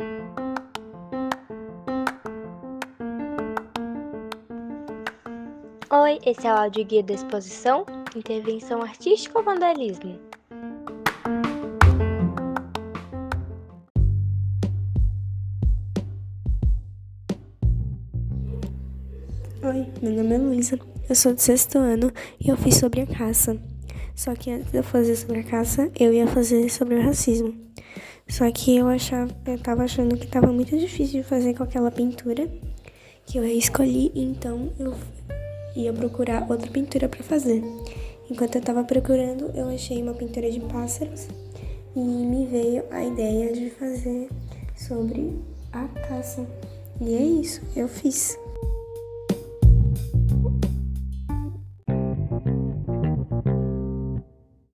Oi, esse é o áudio guia da exposição Intervenção Artística ou Vandalismo? Oi, meu nome é Luísa, eu sou do sexto ano e eu fiz sobre a caça. Só que antes de eu fazer sobre a caça, eu ia fazer sobre o racismo. Só que eu achava, eu tava achando que tava muito difícil de fazer com aquela pintura que eu escolhi, então eu ia procurar outra pintura para fazer. Enquanto eu estava procurando, eu achei uma pintura de pássaros e me veio a ideia de fazer sobre a caça. E é isso, eu fiz.